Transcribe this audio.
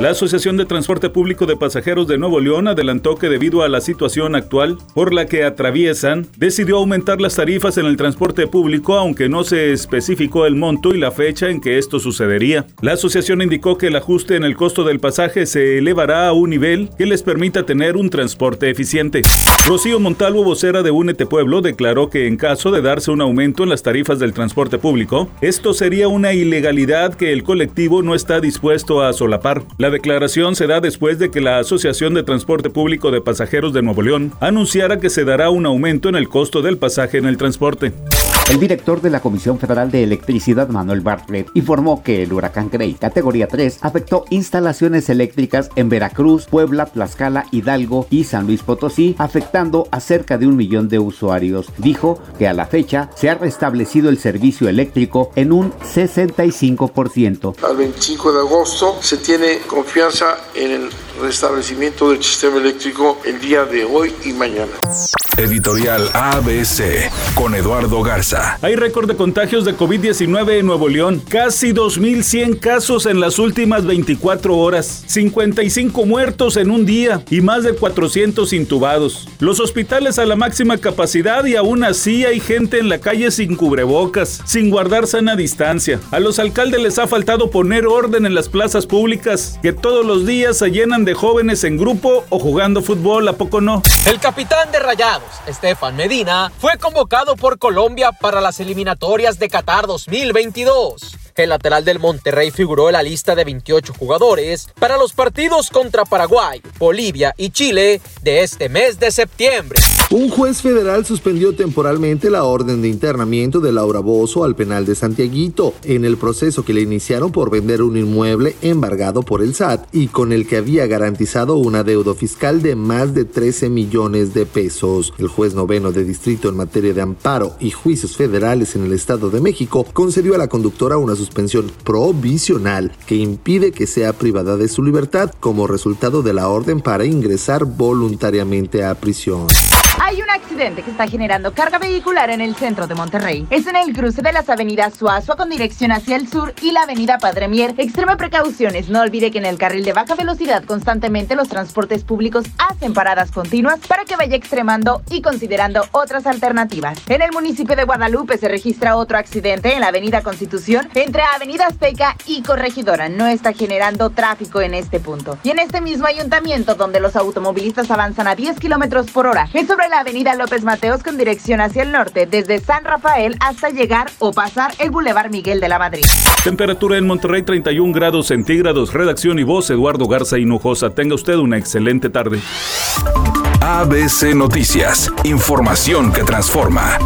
La Asociación de Transporte Público de Pasajeros de Nuevo León adelantó que debido a la situación actual por la que atraviesan, decidió aumentar las tarifas en el transporte público, aunque no se especificó el monto y la fecha en que esto sucedería. La asociación indicó que el ajuste en el costo del pasaje se elevará a un nivel que les permita tener un transporte eficiente. Rocío Montalvo, vocera de Únete Pueblo, declaró que en caso de darse un aumento en las tarifas del transporte público, esto sería una ilegalidad que el colectivo no está dispuesto a solapar. La declaración se da después de que la Asociación de Transporte Público de Pasajeros de Nuevo León anunciara que se dará un aumento en el costo del pasaje en el transporte. El director de la Comisión Federal de Electricidad, Manuel Bartlett, informó que el huracán Grey, categoría 3, afectó instalaciones eléctricas en Veracruz, Puebla, Tlaxcala, Hidalgo y San Luis Potosí, afectando a cerca de un millón de usuarios. Dijo que a la fecha se ha restablecido el servicio eléctrico en un 65%. Al 25 de agosto se tiene confianza en el restablecimiento del sistema eléctrico el día de hoy y mañana. Editorial ABC con Eduardo Garza. Hay récord de contagios de COVID-19 en Nuevo León. Casi 2.100 casos en las últimas 24 horas. 55 muertos en un día y más de 400 intubados. Los hospitales a la máxima capacidad y aún así hay gente en la calle sin cubrebocas, sin guardar sana distancia. A los alcaldes les ha faltado poner orden en las plazas públicas, que todos los días se llenan de jóvenes en grupo o jugando fútbol, ¿a poco no? El capitán de Rayados, Estefan Medina, fue convocado por Colombia para las eliminatorias de Qatar 2022. El lateral del Monterrey figuró en la lista de 28 jugadores para los partidos contra Paraguay, Bolivia y Chile de este mes de septiembre. Un juez federal suspendió temporalmente la orden de internamiento de Laura Bozo al penal de Santiaguito en el proceso que le iniciaron por vender un inmueble embargado por el SAT y con el que había garantizado un adeudo fiscal de más de 13 millones de pesos. El juez noveno de distrito en materia de amparo y juicios federales en el Estado de México concedió a la conductora una suspensión provisional que impide que sea privada de su libertad como resultado de la orden para ingresar voluntariamente a prisión. Hay un accidente que está generando carga vehicular en el centro de Monterrey. Es en el cruce de las avenidas Suazua con dirección hacia el sur y la avenida Padre Mier. Extreme precauciones. No olvide que en el carril de baja velocidad constantemente los transportes públicos hacen paradas continuas para que vaya extremando y considerando otras alternativas. En el municipio de Guadalupe se registra otro accidente en la avenida Constitución entre avenida Azteca y Corregidora. No está generando tráfico en este punto. Y en este mismo ayuntamiento donde los automovilistas avanzan a 10 kilómetros por hora. Es sobre la avenida López Mateos con dirección hacia el norte, desde San Rafael hasta llegar o pasar el Boulevard Miguel de la Madrid. Temperatura en Monterrey 31 grados centígrados. Redacción y voz Eduardo Garza Hinojosa. Tenga usted una excelente tarde. ABC Noticias. Información que transforma.